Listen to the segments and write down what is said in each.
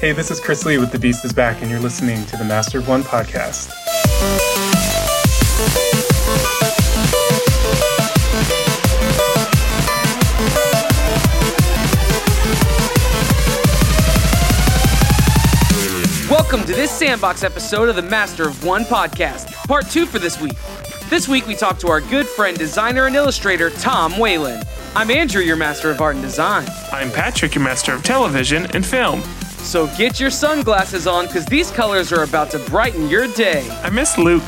Hey, this is Chris Lee with The Beast is Back, and you're listening to the Master of One podcast. Welcome to this Sandbox episode of the Master of One podcast, part two for this week. This week we talk to our good friend, designer, and illustrator, Tom Whalen. I'm Andrew, your Master of Art and Design. I'm Patrick, your master of television and film. So get your sunglasses on, because these colors are about to brighten your day. I miss Luke.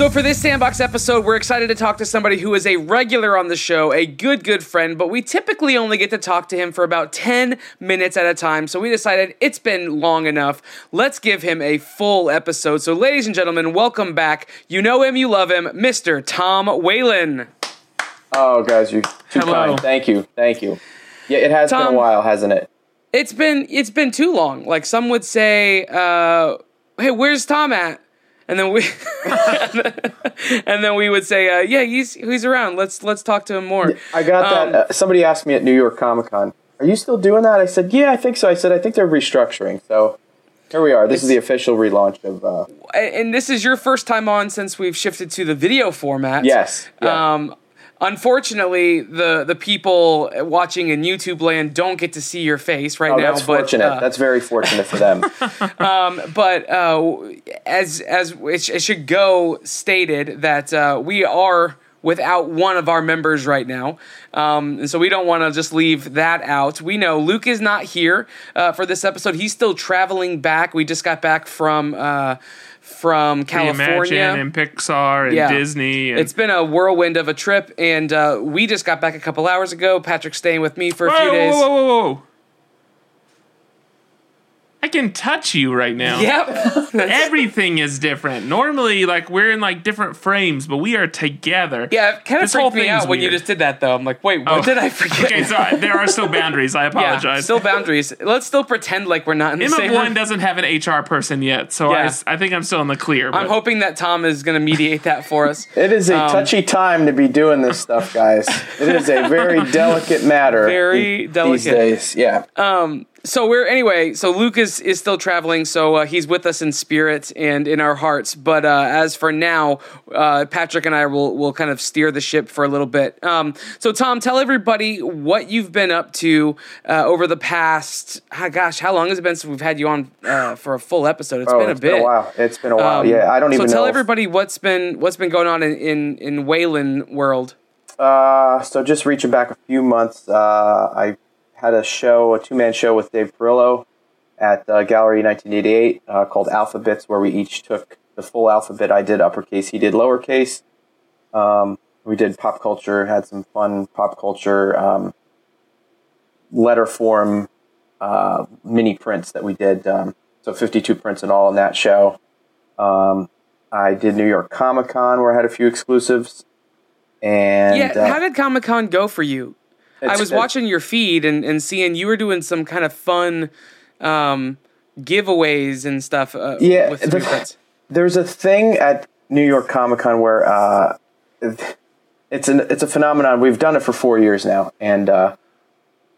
So for this Sandbox episode, we're excited to talk to somebody who is a regular on the show, a good, good friend, but we typically only get to talk to him for about 10 minutes at a time. So we decided it's been long enough. Let's give him a full episode. So, ladies and gentlemen, welcome back. You know him, you love him, Mr. Tom Whalen. Oh, guys, you're too Hello. kind. Thank you, thank you. Yeah, it has been a while, hasn't it? It's been it's been too long. Like some would say, uh, "Hey, where's Tom at?" And then we and then we would say, uh, "Yeah, he's he's around. Let's let's talk to him more." I got Um, that. Uh, somebody asked me at New York Comic Con, "Are you still doing that?" I said, "Yeah, I think so." I said, "I think they're restructuring." So here we are. This is the official relaunch of. Uh, and this is your first time on since we've shifted to the video format. yes. Yeah. Um, unfortunately, the the people watching in YouTube land don't get to see your face right oh, now. that's but, fortunate. uh, that's very fortunate for them. but uh, as as it, sh- it should go stated that uh, we are without one of our members right now, um, and so we don't want to just leave that out. We know Luke is not here uh, for this episode; he's still traveling back. We just got back from. Uh, from California, Imagine and Pixar and Yeah. Disney. And It's been a whirlwind of a trip, and uh, we just got back a couple hours ago. Patrick's staying with me for a whoa, few days. whoa, whoa, whoa, whoa. I can touch you right now. Yep. Everything is different. Normally, like we're in like different frames, but we are together. yeah, it kind of This whole freaked me thing's out when you just did that, though. I'm like, wait, what Oh. did I forget? Okay, so I- there are still boundaries. I apologize. yeah, apologize. still boundaries. Let's still pretend like we're not in the Emma same One room. doesn't have an HR person yet, so I Yeah. s- I, think I'm still in the clear. I'm hoping that Tom is going to mediate that for us. It is a Um, touchy time to be doing this stuff, guys. It is a very delicate matter. Very these delicate. days. Yeah. So we're anyway. So Luke is is still traveling. So uh, he's with us in spirit and in our hearts. But uh, as for now, uh, Patrick and I will will kind of steer the ship for a little bit. Um, so Tom, tell everybody what you've been up to uh, over the past. ah, gosh, how long has it been since we've had you on uh, for a full episode? It's oh, been a bit. been a while. It's been a while. Um, yeah, I don't even so tell know. if- everybody what's been what's been going on in in, in Whalen world. Uh, so just reaching back a few months, uh, I had a show, a two man show with Dave Perillo at uh, Gallery 1988 uh, called Alphabets, where we each took the full alphabet. I did uppercase, he did lowercase. Um, we did pop culture, had some fun pop culture um, letter form uh, mini prints that we did. Um, so 52 prints in all in that show. Um, I did New York Comic Con, where I had a few exclusives. And Yeah, uh, how did Comic Con go for you? I was watching your feed and, and seeing you were doing some kind of fun um, giveaways and stuff. Uh, Yeah, with the- there's a thing at New York Comic Con where uh, it's an it's a phenomenon. We've done it for four years now, and uh,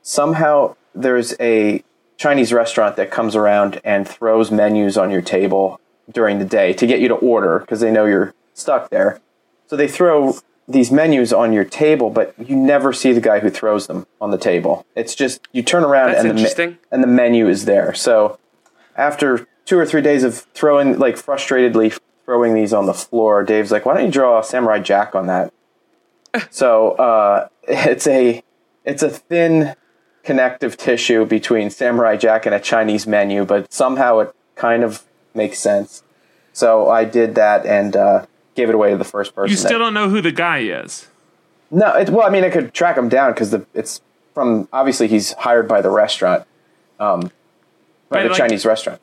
somehow there's a Chinese restaurant that comes around and throws menus on your table during the day to get you to order because they know you're stuck there. So they throw these menus on your table, but you never see the guy who throws them on the table. It's just you turn around That's and the, me- and the menu is there. So after two or three days of throwing, like frustratedly throwing these on the floor, Dave's like, "Why don't you draw a Samurai Jack on that?" so uh, it's a it's a thin connective tissue between Samurai Jack and a Chinese menu, but somehow it kind of makes sense. So I did that and uh, gave it away to the first person. You that- still don't know who the guy is. no, it, well, I mean, I could track him down because it's from obviously he's hired by the restaurant, um, by the like- Chinese restaurant.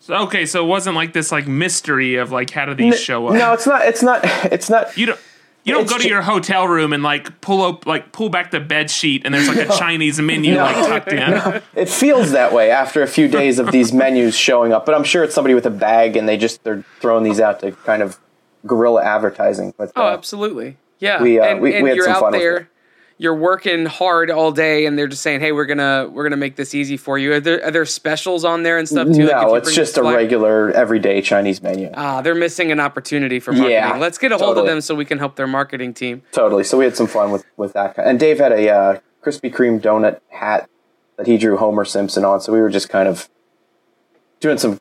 So, okay, so it wasn't like this like mystery of like how do these show up? No, it's not. It's not. It's not. You don't. You don't go to your hotel room and like pull up, like pull back the bed sheet, and there's like a Chinese menu like tucked in. It feels that way after a few days of these menus showing up, but I'm sure it's somebody with a bag and they just they're throwing these out to kind of guerrilla advertising. But Oh, uh, absolutely. Yeah. We, uh, and we- and we had you're some out fun with there. it. You're working hard all day, and they're just saying, "Hey, we're gonna we're gonna make this easy for you." Are there, are there specials on there and stuff too? No, you it's just a regular everyday Chinese menu. Ah, they're missing an opportunity for marketing. Yeah, Let's get a hold of them so we can help their marketing team. Totally. So we had some fun with with that. And Dave had a uh, Krispy Kreme donut hat that he drew Homer Simpson on. So we were just kind of doing some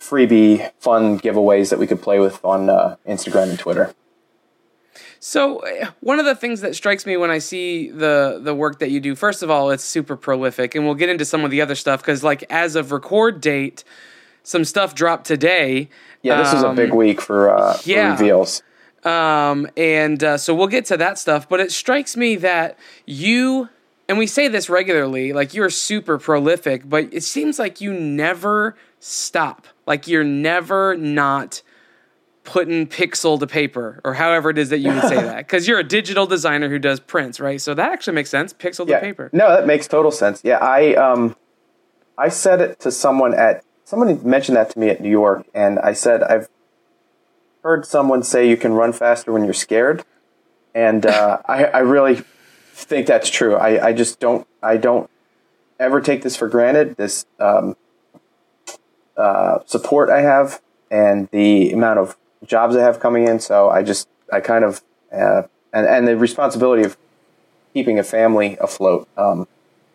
freebie fun giveaways that we could play with on uh, Instagram and Twitter. So eh, one of the things that strikes me when I see the the work that you do, first of all, it's super prolific, and we'll get into some of the other stuff because, like, as of record date, some stuff dropped today. Yeah, this was a Um, big week for, uh, for yeah. reveals. Um, and uh, so we'll get to that stuff. But it strikes me that you, and we say this regularly, like you're super prolific, but it seems like you never stop. Like you're never not putting pixel to paper, or however it is that you would say that. Because you're a digital designer who does prints, right? So that actually makes sense. Pixel Yeah. to paper. No, that makes total sense. Yeah, I um, I said it to someone at someone mentioned that to me at New York, and I said I've heard someone say you can run faster when you're scared, and uh, I I really think that's true. I I just don't I don't ever take this for granted. This um, uh, support I have and the amount of jobs I have coming in. So I just I kind of uh, and and the responsibility of keeping a family afloat. Um,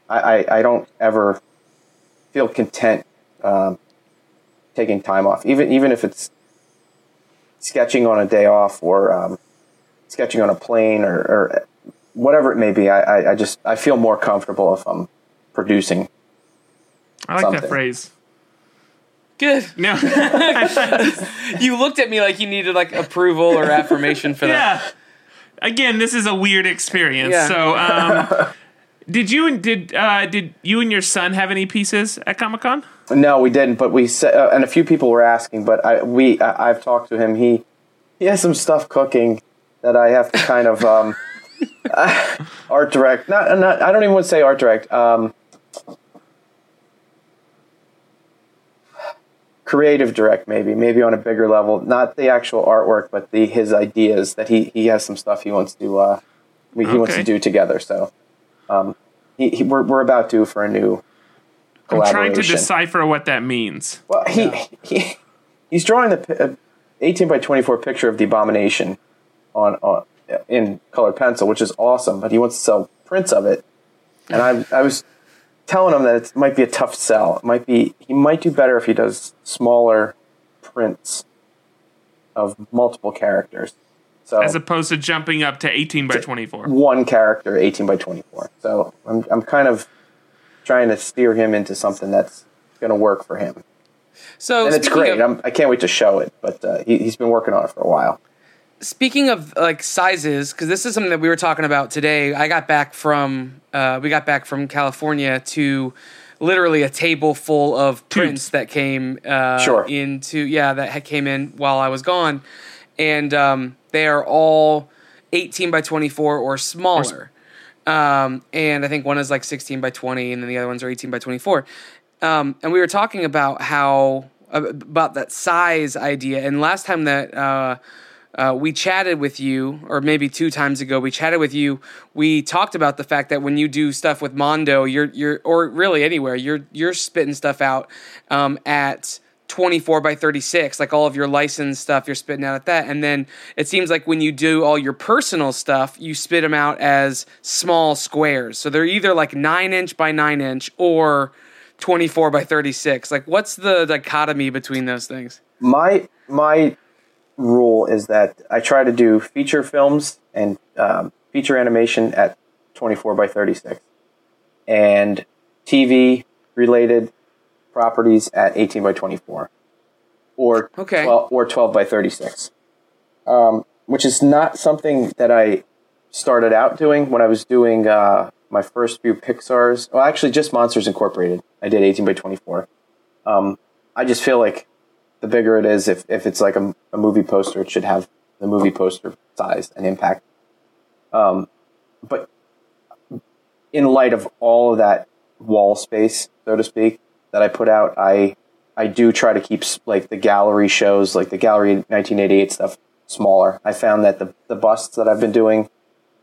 I, I, I don't ever feel content um, taking time off, even even if it's sketching on a day off or um, sketching on a plane or, or whatever it may be. I, I, I just I feel more comfortable if I'm producing. I like Something. that phrase. Good. No, You looked at me like you needed like approval or affirmation for that. yeah. Again, this is a weird experience. Yeah. So, um, did you and did uh, did you and your son have any pieces at Comic Con? No, we didn't, but we said, uh, and a few people were asking, but I we I, I've talked to him. He he has some stuff cooking that I have to kind of um, art direct. Not not I don't even want to say art direct. Um, creative direct maybe maybe on a bigger level. Not the actual artwork but the his ideas that he he has some stuff he wants to uh he wants to do together. So um he, he, we're, we're about due for a new I'm trying to decipher what that means. Well, he, he he's drawing the uh, 18 by 24 picture of the abomination on, on in colored pencil, which is awesome. But he wants to sell prints of it, and I I was telling him that it might be a tough sell. It might be he might do better if he does smaller prints of multiple characters. So As opposed to jumping up to 18 by 24. one character, 18 by 24. So I'm I'm kind of trying to steer him into something that's going to work for him. So and it's great. of- I'm, I can't wait to show it. But uh, he, he's been working on it for a while. Speaking of like sizes because this is something that we were talking about today i got back from uh, we got back from california to literally a table full of prints that came uh, Sure. into yeah that came in while i was gone. And um, they are all 18 by 24 or smaller. Um, and i think one is like 16 by 20 and then the other ones are 18 by 24 um, and we were talking about how about that size idea. And last time that uh, uh, we chatted with you, or maybe two times ago, we chatted with you. We talked about the fact that when you do stuff with Mondo, you're you're or really anywhere, you're you're spitting stuff out um, at 24 by 36, like all of your licensed stuff, you're spitting out at that. And then it seems like when you do all your personal stuff, you spit them out as small squares. So they're either like nine inch by nine inch or 24 by 36. Like, what's the dichotomy between those things? My my rule is that I try to do feature films and um, feature animation at 24 by 36, and TV related properties at 18 by 24, or Okay. 12, or 12 by 36. Um, which is not something that I started out doing when I was doing uh, my first few Pixar's. Well, actually, just Monsters Incorporated. I did 18 by 24. Um, I just feel like the bigger it is, if, if it's like a, a movie poster, it should have the movie poster size and impact. Um, but in light of all of that wall space, so to speak, that I put out, I I do try to keep like the gallery shows, like the gallery 1988 stuff, smaller. I found that the the busts that I've been doing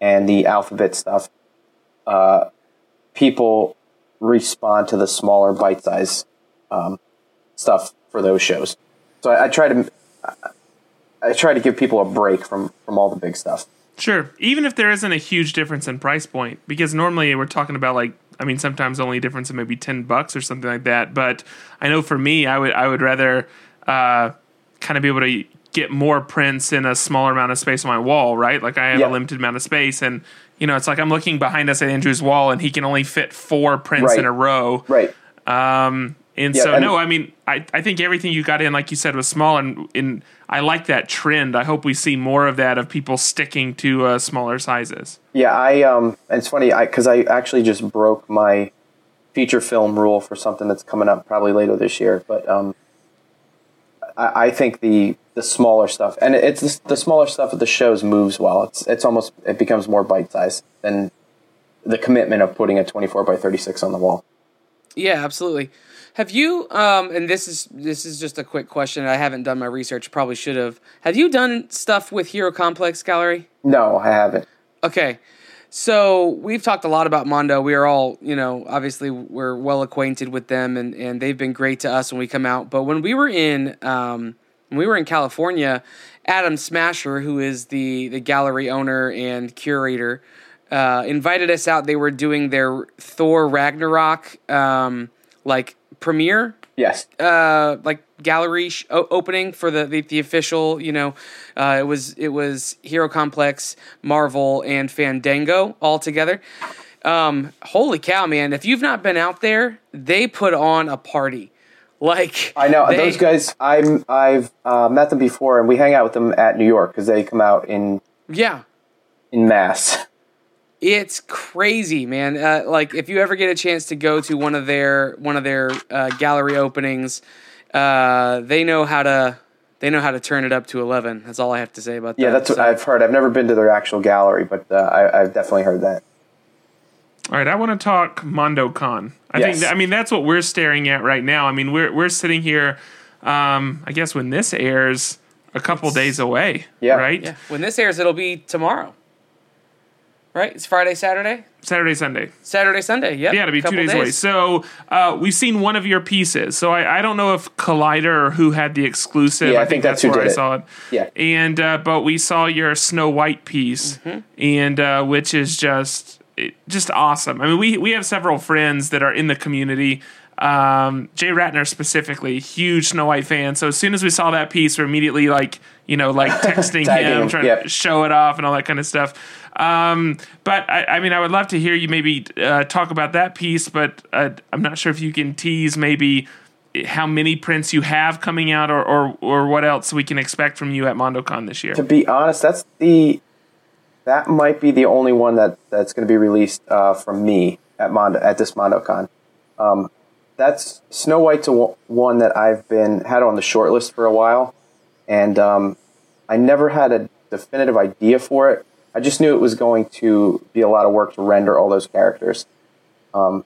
and the alphabet stuff, uh, people respond to the smaller bite size um, stuff for those shows. So I, I try to I, try to give people a break from from all the big stuff. Sure. Even if there isn't a huge difference in price point, because normally we're talking about like I mean sometimes only a difference of maybe ten bucks or something like that. But I know for me, I would I would rather uh, kind of be able to get more prints in a smaller amount of space on my wall, right? Like I have Yeah. a limited amount of space, and you know it's like I'm looking behind us at Andrew's wall, and he can only fit four prints Right. in a row. Right. Um, and Yeah, so and- no, I mean, I, I think everything you got in, like you said, was small, and, and I like that trend. I hope we see more of that of people sticking to uh, smaller sizes. Yeah, I um, and it's funny, I because I actually just broke my feature film rule for something that's coming up probably later this year. But um, I, I think the the smaller stuff, and it's the, the smaller stuff at the shows moves well. It's it's almost it becomes more bite size than the commitment of putting a twenty four by thirty six on the wall. Yeah, absolutely. Have you? Um, and this is this is just a quick question. I haven't done my research. Probably should have. Have you done stuff with Hero Complex Gallery? No, I haven't. Okay. So we've talked a lot about Mondo. We are all, you know, obviously we're well acquainted with them, and, and they've been great to us when we come out. But when we were in, um, when we were in California, Adam Smasher, who is the the gallery owner and curator, uh, invited us out. They were doing their Thor Ragnarok um, like premiere Yes. uh, like gallery sh- opening for the, the the official. You know, uh, it was it was Hero Complex, Marvel, and Fandango all together. Um, holy cow, man! If you've not been out there, they put on a party. Like I know they- those guys. I'm I've uh, met them before, and we hang out with them at New York because they come out in Yeah, in mass. It's crazy, man. Uh, like if you ever get a chance to go to one of their one of their uh, gallery openings, uh, they know how to they know how to turn it up to eleven. That's all I have to say about that. Yeah, that's what So- I've heard. I've never been to their actual gallery, but uh, I, I've definitely heard that. All right, I want to talk MondoCon. I Yes. think I mean that's what we're staring at right now. I mean we're we're sitting here. Um, I guess when this airs, a couple days away. Yeah. Right. Yeah, when this airs, it'll be tomorrow. Right? It's Friday, Saturday, Saturday, Sunday. Saturday, Sunday. Yep. Yeah, to be two Couple days, away. So uh, we've seen one of your pieces. So I, I don't know if Collider or who had the exclusive. Yeah, I, I think think that's that's who where I did it. saw it. Yeah. And uh, but we saw your Snow White piece, Mm-hmm. and uh, which is just it- just awesome. I mean, we we have several friends that are in the community. Um, Jay Ratner specifically, huge Snow White fan. So as soon as we saw that piece, we're immediately like, you know, like texting him, trying yep. to show it off and all that kind of stuff. Um, but I, I mean, I would love to hear you maybe uh, talk about that piece. But uh, I'm not sure if you can tease maybe how many prints you have coming out, or or, or what else we can expect from you at MondoCon this year. To be honest, that's the that might be the only one that that's going to be released uh, from me at Mondo at this MondoCon. Um, that's Snow White's one that I've been had on the short list for a while, and um, I never had a definitive idea for it. I just knew it was going to be a lot of work to render all those characters. Um,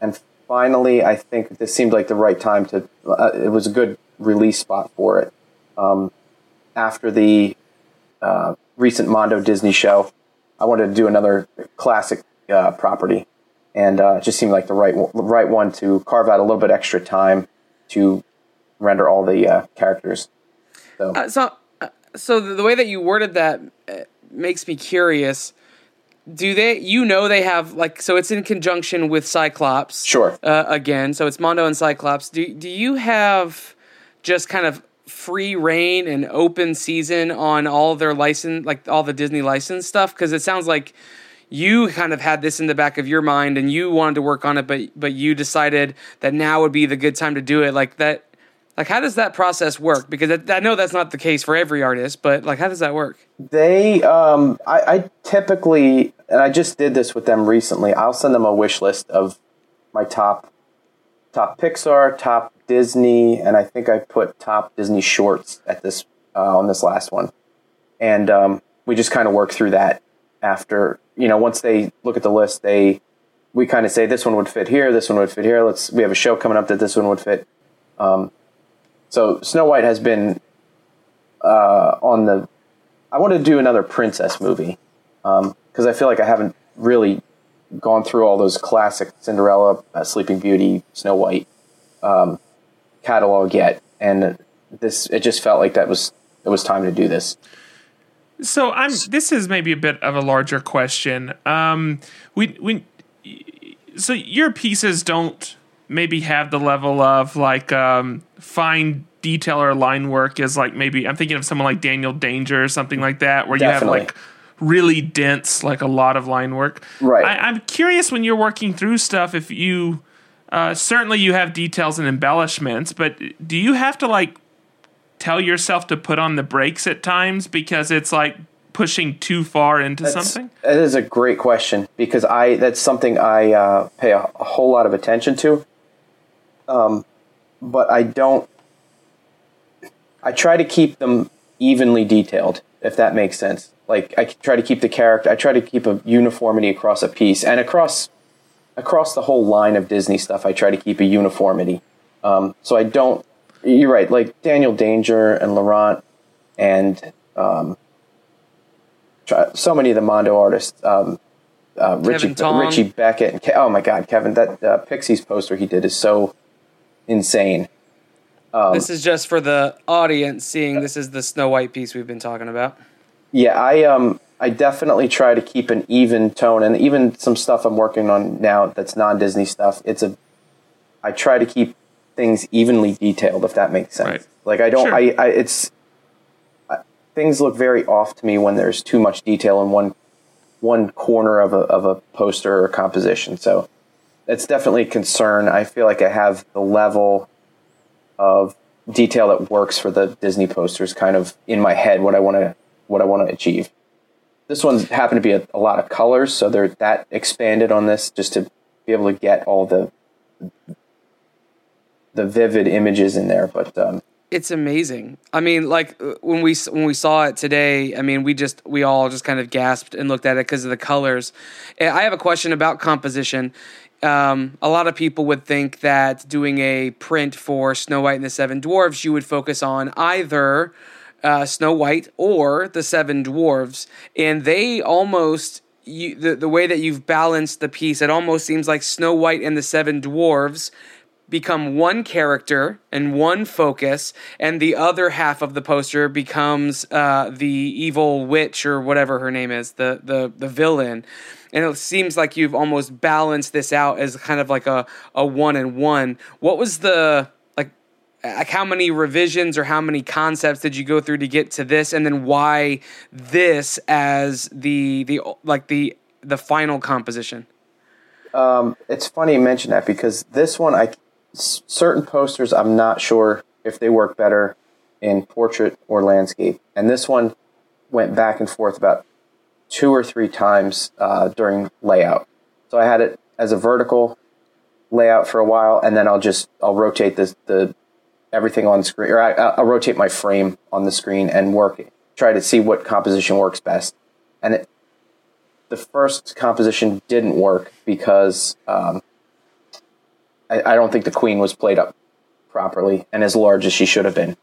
and finally, I think this seemed like the right time to. Uh, it was a good release spot for it. Um, after the uh, recent Mondo Disney show, I wanted to do another classic uh, property, and uh, it just seemed like the right one- right one to carve out a little bit extra time to render all the uh, characters. So Uh, so, uh, so the, the way that you worded that uh, makes me curious. Do they? You know, they have like so. It's in conjunction with Cyclops. Sure. Uh, again, so it's Mondo and Cyclops. Do Do you have just kind of free reign and open season on all their license, like all the Disney license stuff? Because it sounds like you kind of had this in the back of your mind and you wanted to work on it, but but you decided that now would be the good time to do it. Like that. Like, how does that process work? Because I I know that's not the case for every artist, but like, how does that work? they, um, I, I typically and I just did this with them recently. I'll send them a wish list of my top top Pixar, top Disney, and I think I put top Disney shorts at this uh, on this last one, and um, we just kind of work through that after you know once they look at the list, they we kind of say this one would fit here, this one would fit here. Let's we have a show coming up that this one would fit. Um, so Snow White has been uh, on the. I want to do another princess movie because um, I feel like I haven't really gone through all those classic Cinderella, uh, Sleeping Beauty, Snow White um, catalog yet, and this it just felt like that was it was time to do this. So I'm. This is maybe a bit of a larger question. Um, we we. So your pieces don't maybe have the level of like um, fine detail or line work as like maybe I'm thinking of someone like Daniel Danger or something like that, where Definitely. you have like really dense, like a lot of line work. Right. I, I'm curious when you're working through stuff if you uh, certainly you have details and embellishments, but do you have to like tell yourself to put on the brakes at times because it's like pushing too far into That's- something? That is a great question because I that's something I uh, pay a, a whole lot of attention to. Um, but I don't. I try to keep them evenly detailed, if that makes sense. Like I try to keep the character. I try to keep a uniformity across a piece and across across the whole line of Disney stuff. I try to keep a uniformity. Um, so I don't. You're right. Like Daniel Danger and Laurent and um, so many of the Mondo artists. Um, uh, Richey, Richey Beckett. And Ke- oh my God, Kevin! That uh, Pixies poster he did is so insane. this is just for the audience seeing this is the Snow White piece we've been talking about. Yeah, I um I definitely try to keep an even tone, and even some stuff I'm working on now that's non Disney stuff. It's a I try to keep things evenly detailed, if that makes sense. Right. Like I don't, Sure. I, I it's I, things look very off to me when there's too much detail in one one corner of a of a poster or composition. So it's definitely a concern. I feel like I have the level of detail that works for the Disney posters kind of in my head what I want to what I want to achieve. This one's happened to be a, a lot of colors, so they're that expanded on this just to be able to get all the the vivid images in there. But um, It's amazing. I mean, like uh, when we when we saw it today, I mean, we just we all just kind of gasped and looked at it because of the colors. I have a question about composition. Um, a lot of people would think that doing a print for Snow White and the Seven Dwarfs, you would focus on either uh, Snow White or the Seven Dwarves, and they almost you, the the way that you've balanced the piece, it almost seems like Snow White and the Seven Dwarves become one character and one focus, and the other half of the poster becomes uh, the evil witch or whatever her name is, the the the villain. And it seems like you've almost balanced this out as kind of like a, a one and one. What was the like like how many revisions or how many concepts did you go through to get to this and then why this as the the like the the final composition? Um, it's funny you mention that because this one, I certain posters, I'm not sure if they work better in portrait or landscape, and this one went back and forth about two or three times uh, during layout. So I had it as a vertical layout for a while, and then I'll just I'll rotate the the everything on screen, or I, I'll rotate my frame on the screen and work try to see what composition works best. And it, the first composition didn't work because um, I, I don't think the queen was played up properly and as large as she should have been.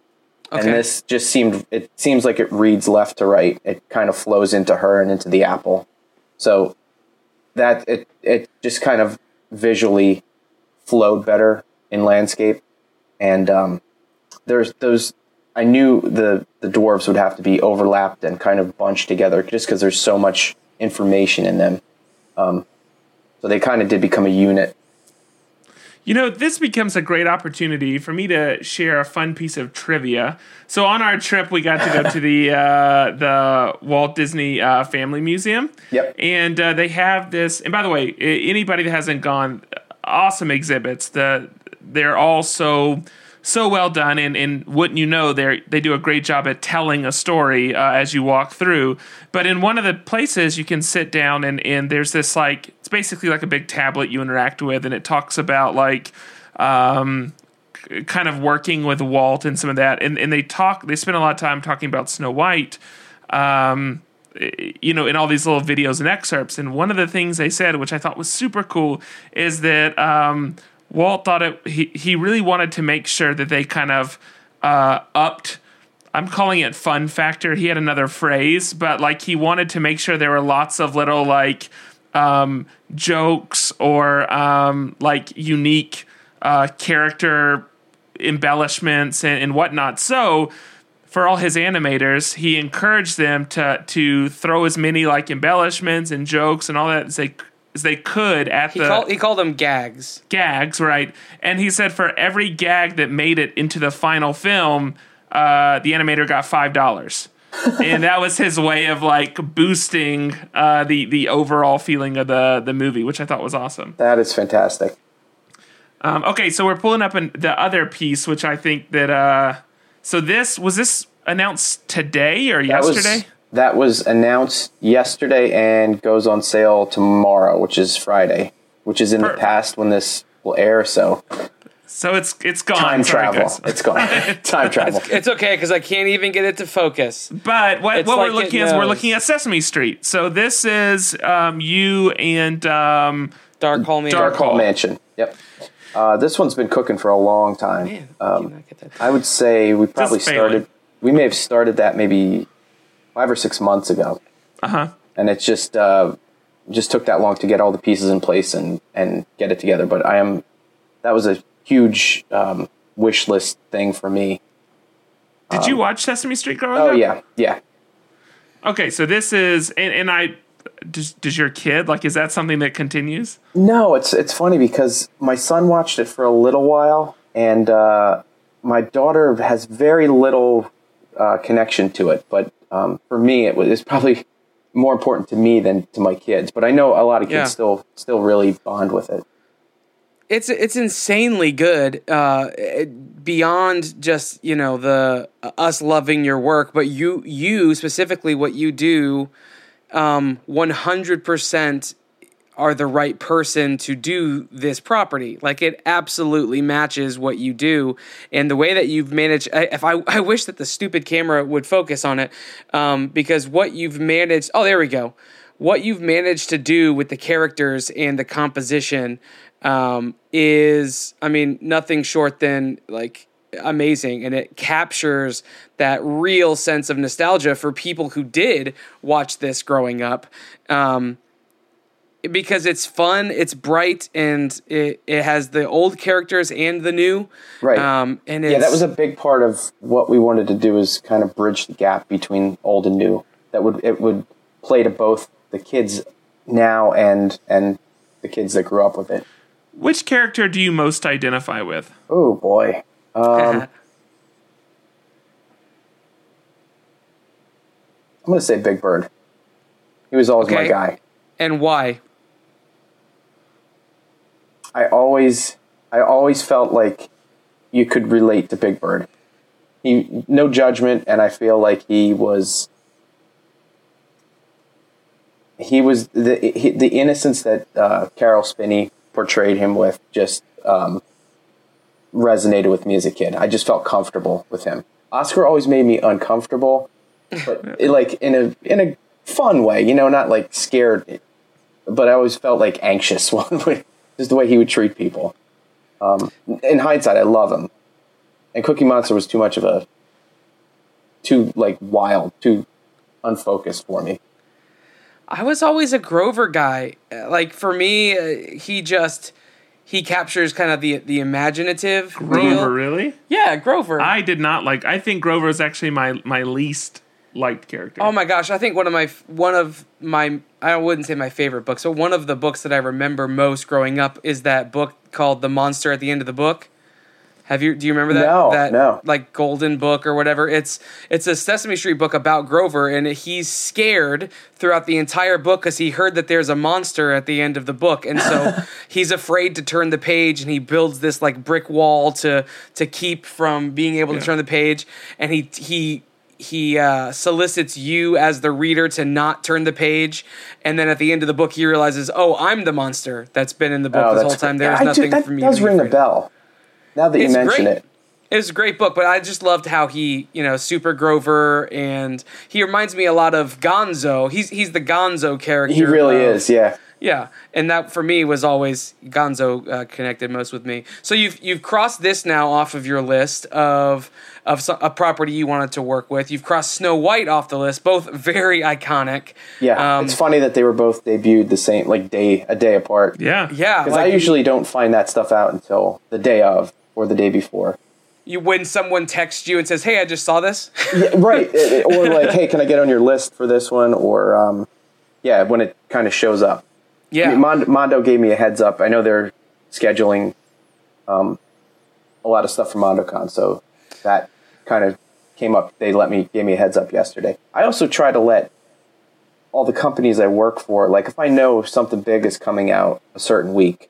Okay. And this just seemed it seems like it reads left to right. It kind of flows into her and into the apple. So that it it just kind of visually flowed better in landscape. And um, there's those I knew the the dwarves would have to be overlapped and kind of bunched together just because there's so much information in them. Um, so they kind of did become a unit. You know, this becomes a great opportunity for me to share a fun piece of trivia. So on our trip, we got to go to the uh, the Walt Disney uh, Family Museum. Yep. And uh, they have this. And by the way, anybody that hasn't gone, awesome exhibits. The they're all so so well done, and, and wouldn't you know, they they do a great job at telling a story uh, as you walk through. But in one of the places, you can sit down and and there's this like it's basically like a big tablet you interact with, and it talks about like. Um, kind of working with Walt and some of that, and and they talk. They spend a lot of time talking about Snow White, um, you know, in all these little videos and excerpts. And one of the things they said, which I thought was super cool, is that um, Walt thought it. He he really wanted to make sure that they kind of uh, upped. I'm calling it fun factor. He had another phrase, but like he wanted to make sure there were lots of little like um, jokes or um, like unique uh, character embellishments and, and whatnot. So for all his animators, he encouraged them to to throw as many like embellishments and jokes and all that as they as they could at He the called he called them gags. gags, right? And he said for every gag that made it into the final film, uh, the animator got five dollars. and that was his way of like boosting uh, the the overall feeling of the the movie, which I thought was awesome. That is fantastic. Um, okay, so we're pulling up an, the other piece, which I think that. Uh, so this was this announced today or That was- yesterday? That was announced yesterday and goes on sale tomorrow, which is Friday, which is in Per- the past when this will air. So so it's it's gone. time Sorry, travel, guys. it's gone. time travel. It's okay because I can't even get it to focus. But what, It's what like we're looking at is we're looking at Sesame Street. So this is um, you and um, Dark Hall Man. Dark Hall. Mansion. Yep. Uh, this one's been cooking for a long time. Man, how do you not get that? I would say we probably started. We may have started that maybe five or six months ago, uh huh. and it just uh, just took that long to get all the pieces in place and and get it together. But I am that was a huge um, wish list thing for me. Did you watch Sesame Street growing Oh up? yeah, yeah. Okay, so this is and, and I does, does your kid like is that something that continues? No, it's it's funny because my son watched it for a little while, and uh, my daughter has very little uh, connection to it. But um, for me, it was it's probably more important to me than to my kids. But I know a lot of kids Yeah. still still really bond with it. it's it's insanely good uh beyond just you know the uh, us loving your work but you you specifically what you do um 100% are the right person to do this property like it absolutely matches what you do and the way that you've managed I, if I, I wish that the stupid camera would focus on it um, because what you've managed oh there we go what you've managed to do with the characters and the composition um, is, I mean, nothing short than like amazing. And it captures that real sense of nostalgia for people who did watch this growing up. Um, because it's fun, it's bright, and it, it has the old characters and the new. Right. Um, and it's, yeah, that was a big part of what we wanted to do is kind of bridge the gap between old and new. That would it would play to both the kids now and and the kids that grew up with it. Which character do you most identify with? Oh boy. Um, I'm going to say Big Bird. He was always my guy. and why? I always, I always felt like you could relate to Big Bird. He, no judgment, and I feel like he was, he was the he, the innocence that uh, Caroll Spinney portrayed him with just um, resonated with me as a kid. I just felt comfortable with him. Oscar always made me uncomfortable, but it, like in a in a fun way, you know, not like scared. But I always felt like anxious one way, just the way he would treat people. Um, in hindsight, I love him, and Cookie Monster was too much of a too like wild, too unfocused for me. I was always a Grover guy. Like for me, uh, he just he captures kind of the the imaginative. Grover, deal. really? Yeah, Grover. I did not like. I think Grover is actually my my least liked character. oh my gosh, I think one of my one of my I wouldn't say my favorite books, but one of the books that I remember most growing up is that book called The Monster at the End of the Book. Have you? Do you remember that? No, that no. like golden book or whatever. It's it's a Sesame Street book about Grover, and he's scared throughout the entire book because he heard that there's a monster at the end of the book, and so he's afraid to turn the page, and he builds this like brick wall to to keep from being able to turn the page, and he he he uh, solicits you as the reader to not turn the page, and then at the end of the book, he realizes, oh, I'm the monster that's been in the book Oh, this whole time. There's do- nothing that for me. That does ring a afraid of." bell. Now that you mention great. it, It was a great book, but I just loved how he, you know, Super Grover, and he reminds me a lot of Gonzo. He's he's the Gonzo character. he really of- is. Yeah. Yeah, and that for me was always Gonzo uh, connected most with me. So you've you've crossed this now off of your list of of so- a property you wanted to work with. You've crossed Snow White off the list, both very iconic. Yeah, Um, it's funny that they were both debuted the same, like day a day apart. Yeah. Yeah, because I usually don't find that stuff out until the day of or the day before. you when someone texts you and says, "Hey, I just saw this." Yeah, right, It- it- or like, hey, can I get on your list for this one? Or um, yeah, when it kind of shows up. Yeah, I mean, Mondo, Mondo gave me a heads up. I know they're scheduling um, a lot of stuff for MondoCon, so that kind of came up. They let me gave me a heads up yesterday. I also try to let all the companies I work for, like if I know something big is coming out a certain week,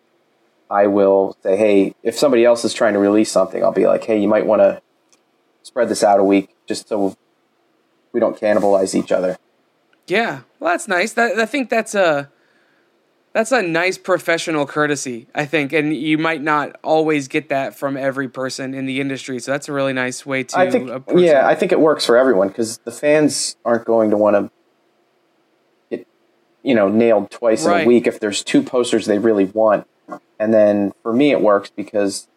I will say, hey, if somebody else is trying to release something, I'll be like, hey, you might want to spread this out a week just so we don't cannibalize each other. Yeah, well, that's nice. That I think that's a that's a nice professional courtesy. I think, and you might not always get that from every person in the industry. So that's a really nice way to. I think, yeah, it. I think it works for everyone because the fans aren't going to want to get, you know, nailed twice in a week if there's two posters they really want. And then for me, it works because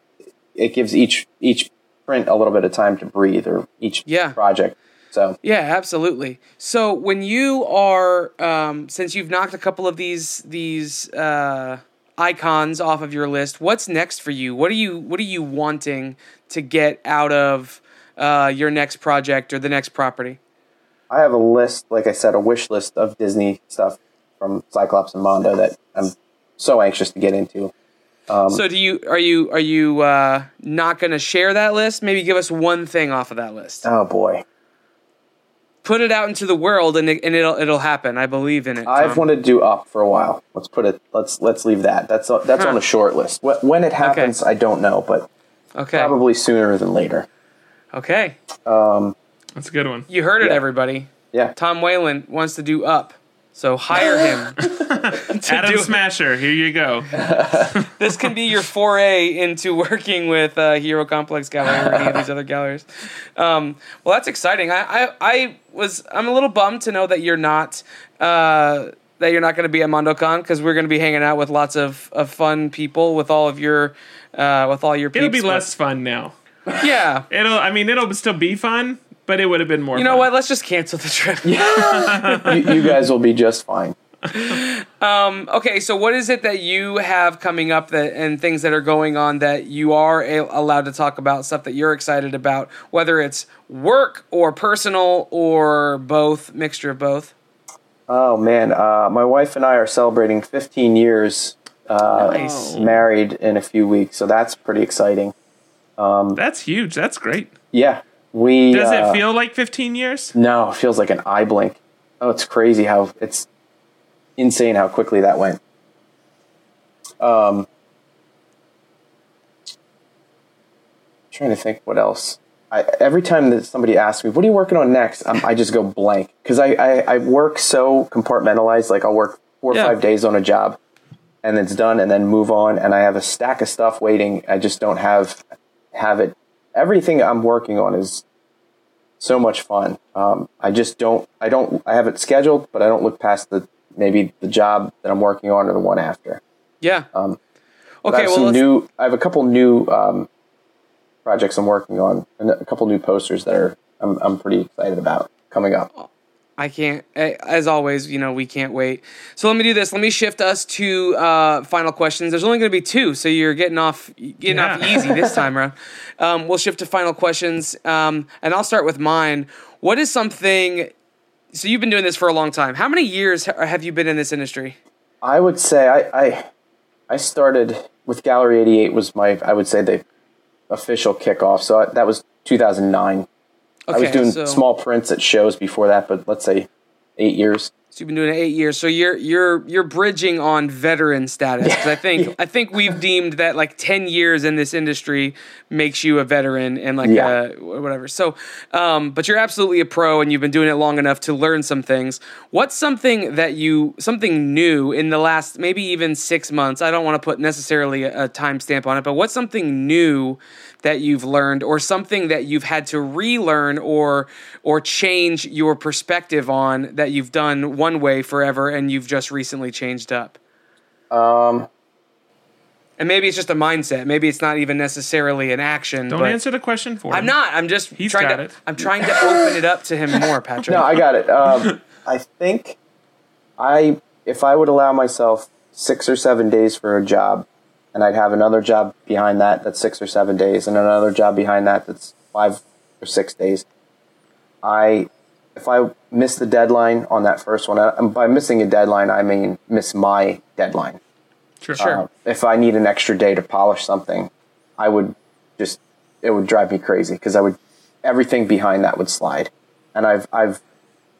it gives each each print a little bit of time to breathe, or each Yeah. project. So Yeah, absolutely. So when you are, um, since you've knocked a couple of these these uh, icons off of your list, what's next for you? What are you What are you wanting to get out of uh, your next project or the next property? I have a list, like I said, a wish list of Disney stuff from Cyclops and Mondo that I'm so anxious to get into. Um, so do you are you are you uh, not going to share that list? Maybe give us one thing off of that list. Oh boy, Put it out into the world, and it, and it'll it'll happen. I believe in it. I've wanted to do up for a while. Let's put it. Let's let's leave that. That's that's Huh. on a short list. When it happens, I don't know, but okay. probably sooner than later. Okay. Um, that's a good one. You heard it, Yeah. everybody. Yeah. Tom Whalen wants to do up. So hire him. to Adam do it. Smasher, here you go. This can be your foray into working with uh, Hero Complex Gallery or any of these other galleries. Um, well, that's exciting. I, I, I was I'm a little bummed to know that you're not uh, that you're not going to be at MondoCon because we're going to be hanging out with lots of, of fun people with all of your uh, with all your. It'll be peeps, but- less fun now. Yeah. It'll. I mean, it'll still be fun, but it would have been more. You know fun. what? Let's just cancel the trip. you, you guys will be just fine. Okay, so what is it that you have coming up that and things that are going on that you are a- allowed to talk about stuff that you're excited about, whether it's work or personal or both, mixture of both? Oh man, uh, my wife and I are celebrating 15 years uh, Nice. married in a few weeks, so that's pretty exciting. That's huge. That's great. Yeah, we. Does uh, it feel like 15 years? No, it feels like an eye blink. Oh, it's crazy how it's insane how quickly that went. Um, trying to think what else. I, every time that somebody asks me, "What are you working on next?" i I just go blank because I, I I work so compartmentalized. Like I'll work four or Yeah. five days on a job, and it's done, and then move on. And I have a stack of stuff waiting. I just don't have have it. Everything I'm working on is so much fun. Um, I just don't. I don't. I have it scheduled, but I don't look past the maybe the job that I'm working on or the one after. Yeah. Um, But I okay, have well, some new. I have a couple new um, projects I'm working on, and a couple new posters that are I'm I'm pretty excited about coming up. I can't, as always, you know, we can't wait. So let me do this. Let me shift us to uh, final questions. There's only going to be two, so you're getting off getting off easy this time around. Um, we'll shift to final questions, um, and I'll start with mine. What is something? So you've been doing this for a long time. How many years have you been in this industry? I would say I I, I started with Gallery 88 was my I would say the official kickoff. So I, that was 2009. I was doing so- small prints at shows before that, but let's say eight years. So you've been doing it eight years. So you're you're you're bridging on veteran status. I think I think we've deemed that like ten years in this industry makes you a veteran and like Yeah. uh, whatever. So, um, but you're absolutely a pro and you've been doing it long enough to learn some things. What's something that you something new in the last maybe even six months? I don't want to put necessarily a, a timestamp on it, but what's something new that you've learned or something that you've had to relearn or or change your perspective on that you've done one way forever and you've just recently changed up? Um, and maybe it's just a mindset. Maybe it's not even necessarily an action Don't but answer the question for i'm not. I'm just He's trying got to it. i'm trying to open it up to him more patrick. No, I got it. Um, I think I if I would allow myself six or seven days for a job, and I'd have another job behind that that's six or seven days, and another job behind that that's five or six days. I if I miss the deadline on that first one, and by missing a deadline, I mean miss my deadline. Sure. Sure. Uh, if I need an extra day to polish something, I would just it would drive me crazy because I would everything behind that would slide, and I've I've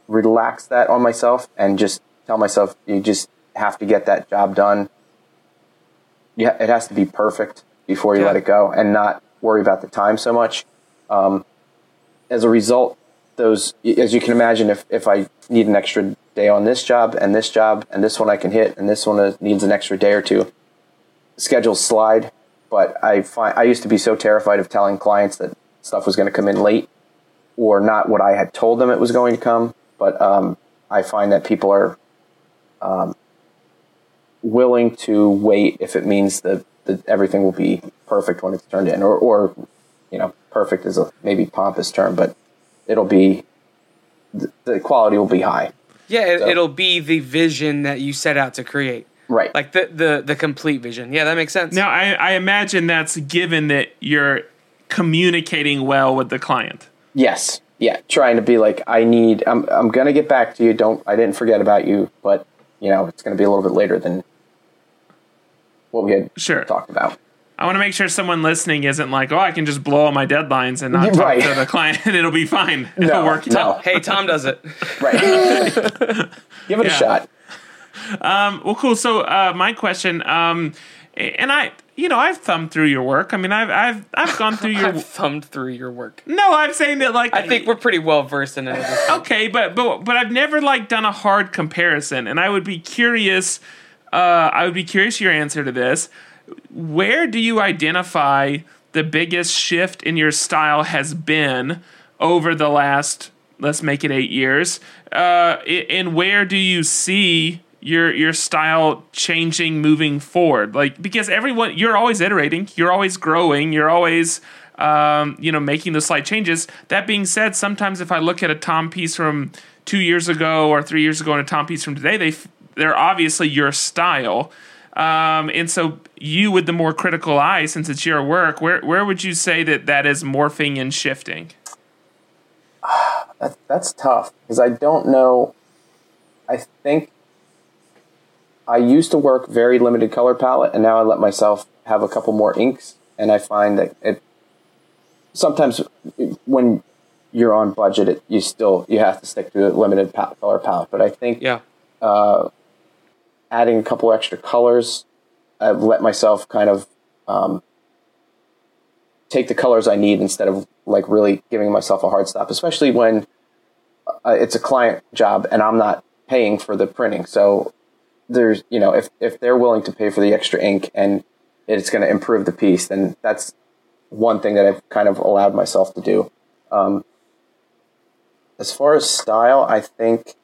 relaxed that on myself and just tell myself you just have to get that job done. Yeah, it has to be perfect before you Yeah. let it go, and not worry about the time so much. Um, as a result, those as you can imagine, if if I need an extra day on this job and this job and this one I can hit and this one needs an extra day or two, schedules slide. But I find I used to be so terrified of telling clients that stuff was going to come in late or not what I had told them it was going to come. But um, I find that people are um, willing to wait if it means that, that everything will be perfect when it's turned in, or, or you know, perfect is a maybe pompous term, but it'll be the, the quality will be high. yeah it, So- it'll be the vision that you set out to create Right. like the the the complete vision yeah that makes sense Now, I, I imagine that's given that you're communicating well with the client. Yes. Yeah. Trying to be like, I need, I'm, I'm going to get back to you. Don't, I didn't forget about you, but you know, it's going to be a little bit later than what we had Sure. talked about. I want to make sure someone listening isn't like, oh, I can just blow all my deadlines and not talk Right. to the client and it'll be fine. It'll No, work no. out. hey tom does it Right. Give it a Yeah. shot. Well, cool. So, uh, my question, um, and I, you know, I've thumbed through your work. I mean, I've, I've, I've gone through your. i've thumbed through your work no, I'm saying that like i think we're pretty well versed in it at this point. okay, but but but I've never like done a hard comparison, and I would be curious. Uh, I would be curious your answer to this. Where do you identify the biggest shift in your style has been over the last, let's make it eight years, uh, and where do you see your your style changing moving forward? Like because everyone, you're always iterating, you're always growing, you're always um, you know, making those slight changes. That being said, sometimes if I look at a Tom piece from two years ago or three years ago and a Tom piece from today, they f- they're obviously your style. Um, and so you, with the more critical eye, since it's your work, where where would you say that that is morphing and shifting? That, that's tough because I don't know. I think I used to work very limited color palette, and now I let myself have a couple more inks, and I find that it sometimes when you're on budget, it, you still you have to stick to a limited pa- color palette. But I think yeah adding a couple extra colors, I've let myself kind of um, take the colors I need instead of like really giving myself a hard stop, especially when uh, it's a client job and I'm not paying for the printing. So there's, you know, if, if they're willing to pay for the extra ink and it's going to improve the piece, then that's one thing that I've kind of allowed myself to do. Um, as far as style, I think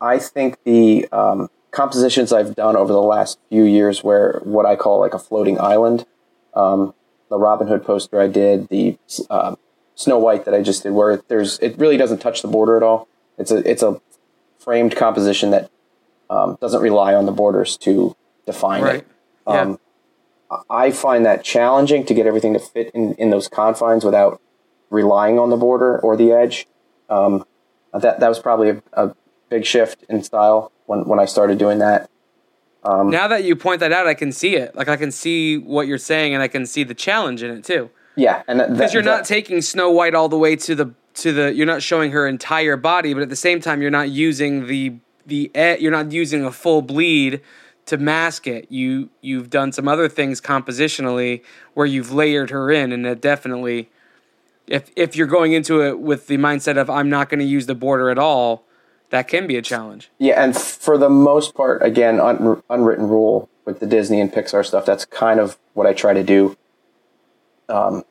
I think the um, compositions I've done over the last few years, where what I call like a floating island, um, the Robin Hood poster I did, the uh, Snow White that I just did, where there's it really doesn't touch the border at all. It's a it's a framed composition that um, doesn't rely on the borders to define right it. Um, I find that challenging to get everything to fit in, in those confines without relying on the border or the edge. Um, that that was probably a, a big shift in style when, when I started doing that. Um, now that you point that out, I can see it. Like I can see what you're saying, and I can see the challenge in it too. Yeah, and Because you're that- not taking Snow White all the way to the to the. You're not showing her entire body, but at the same time, you're not using the the. You're not using a full bleed to mask it. You you've done some other things compositionally where you've layered her in, and that definitely. If if you're going into it with the mindset of I'm not going to use the border at all, that can be a challenge. Yeah, and for the most part, again, un- unwritten rule with the Disney and Pixar stuff. That's kind of what I try to do. Um,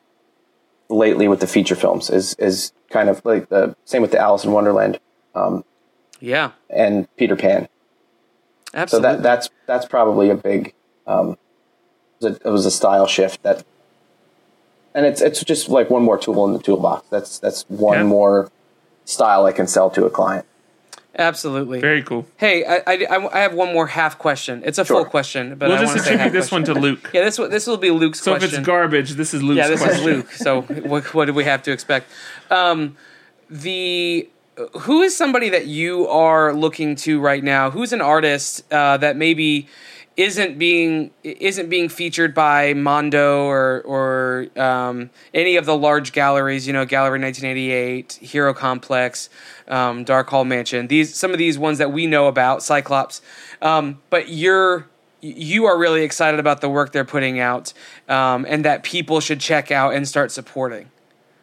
lately with the feature films is is kind of like the same with the Alice in Wonderland Yeah, and Peter Pan. Absolutely. So that that's that's probably a big. Um, it was a- it was a style shift that, and it's it's just like one more tool in the toolbox. That's that's one Yeah. more style I can sell to a client. Absolutely. Very cool. Hey, I, I, I- I have one more half question. It's a full question, but We'll I just want to say half attribute this one to Luke. Yeah, this will- this will be Luke's So if it's garbage, this is Luke's yeah, this question. is Luke. So what, what do we have to expect? Um, the who is somebody that you are looking to right now? Who's an artist uh, that maybe isn't being isn't being featured by Mondo or or um, any of the large galleries? You know, Gallery 1988, Hero Complex, um, Dark Hall Mansion. These some of these ones that we know about, Cyclops. Um, but you're you are really excited about the work they're putting out, um, and that people should check out and start supporting.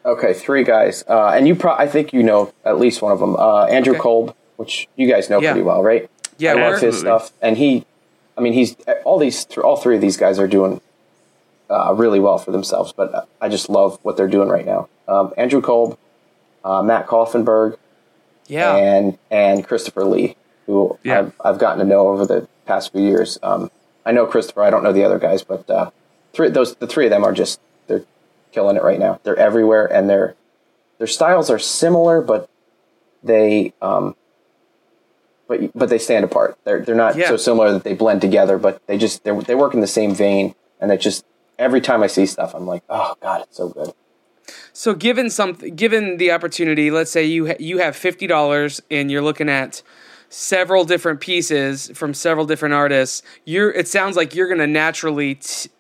Okay, three guys, uh, and you. Pro- I think you know at least one of them. Uh, Andrew Okay. Kolb, which you guys know Yeah. pretty well, right? Yeah, I love his stuff, and he. I mean, he's all these. All three of these guys are doing uh, really well for themselves, but I just love what they're doing right now. Um, Andrew Kolb, uh, Matt Kaufenberg, Yeah, and and Christopher Lee, who Yeah. I've, I've gotten to know over the past few years. Um, I know Christopher. I don't know the other guys, but uh, three those the three of them are just they're killing it right now. They're everywhere, and their their styles are similar, but they um, but but they stand apart. They're they're not Yeah. so similar that they blend together, but they just they they work in the same vein, and it just every time I see stuff, I'm like, oh god, it's so good. So given some given the opportunity, let's say you ha- you have fifty dollars and you're looking at several different pieces from several different artists. You're it sounds like you're going to naturally t-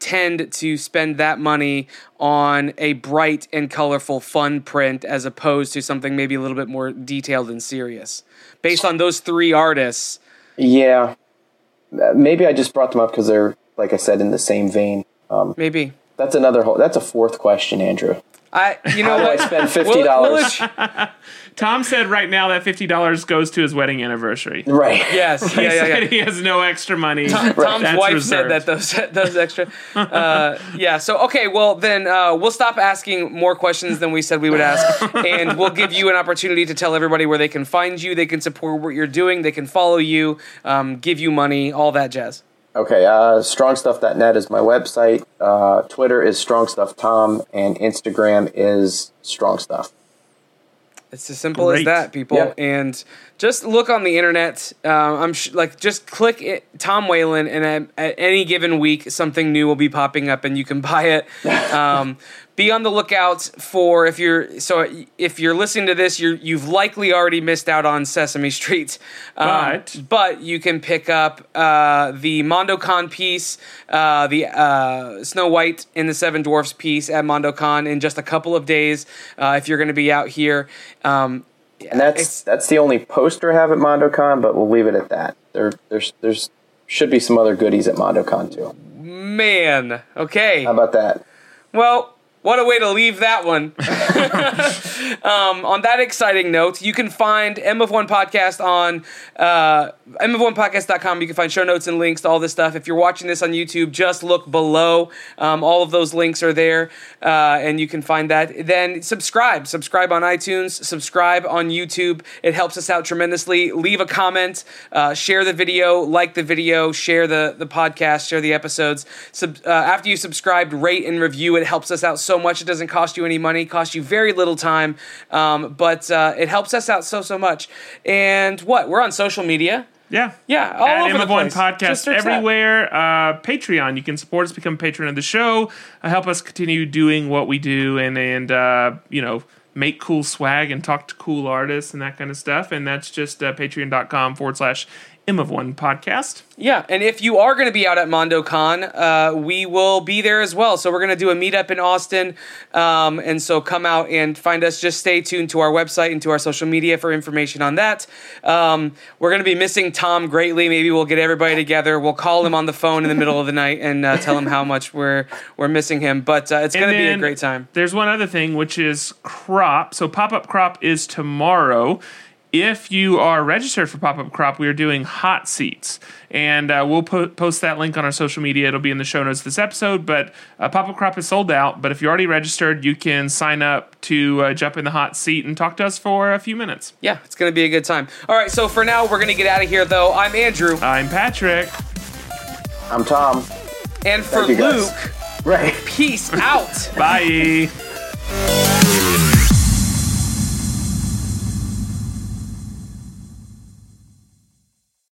tend to spend that money on a bright and colorful fun print as opposed to something maybe a little bit more detailed and serious. Based on those three artists, Yeah, maybe I just brought them up because they're like I said in the same vein. Um, maybe. That's another whole. That's a fourth question, Andrew. I you know How do I what? spend fifty We'll- we'll dollars? Tom said right now that fifty dollars goes to his wedding anniversary. right. yes, He yeah, yeah, yeah. said he has no extra money. Tom's That's wife reserved. said that those those extra. Uh, yeah. So okay. Well, then uh, we'll stop asking more questions than we said we would ask, and we'll give you an opportunity to tell everybody where they can find you, they can support what you're doing, they can follow you, um, give you money, all that jazz. Okay. Uh, strongstuff.net is my website. Uh, Twitter is strongstufftom, and Instagram is strongstuff. It's as simple as that, people. Yeah. And just look on the internet. Uh, I'm sh- like, just click it, Tom Whalen, and at, at any given week, something new will be popping up, and you can buy it. Um, be on the lookout for if you're so if you're listening to this, you're you've likely already missed out on Sesame Street, um, But- but you can pick up uh, the MondoCon piece, uh, the uh, Snow White and the Seven Dwarfs piece at MondoCon in just a couple of days. Uh, if you're going to be out here, um, And that's that's the only poster I have at MondoCon, but we'll leave it at that. There, there's there's should be some other goodies at MondoCon too. man, okay. How about that? Well, what a way to leave that one. um, on that exciting note, you can find M of One Podcast on uh, M of One Podcast.com. You can find show notes and links to all this stuff. If you're watching this on YouTube, just look below. Um, all of those links are there, uh, and you can find that. Then subscribe. Subscribe on iTunes. Subscribe on YouTube. It helps us out tremendously. Leave a comment. Uh, share the video. Like the video. Share the, the podcast. Share the episodes. Sub, uh, after you subscribed, rate and review. It helps us out so much. It doesn't cost you any money. Costs you very little time, um, but uh, it helps us out so so much. And what? We're on social media. Yeah. Yeah, all At over the One place. Podcast Just search that. everywhere. Uh, Patreon. You can support us, become a patron of the show, uh, help us continue doing what we do, and and uh, you know make cool swag and talk to cool artists and that kind of stuff. And that's just uh, patreon.com forward slash M of One podcast. Yeah, and if you are going to be out at MondoCon, uh, we will be there as well. So we're going to do a meetup in Austin, um, and so come out and find us. Just stay tuned to our website and to our social media for information on that. Um, we're going to be missing Tom greatly. Maybe we'll get everybody together. We'll call him on the phone in the middle of the night and uh, tell him how much we're we're missing him. But uh, it's going to be a great time. There's one other thing, which is crop. So pop up crop is tomorrow. If you are registered for pop up crop, we are doing hot seats, and uh, we'll po- post that link on our social media. It'll be in the show notes of this episode. But uh, pop up crop is sold out. But if you're already registered, you can sign up to uh, jump in the hot seat and talk to us for a few minutes. Yeah, it's going to be a good time. All right, so for now, we're going to get out of here, though. I'm Andrew, I'm Patrick. I'm Tom. and for Thank you, guys. Luke, Right. peace out. Bye.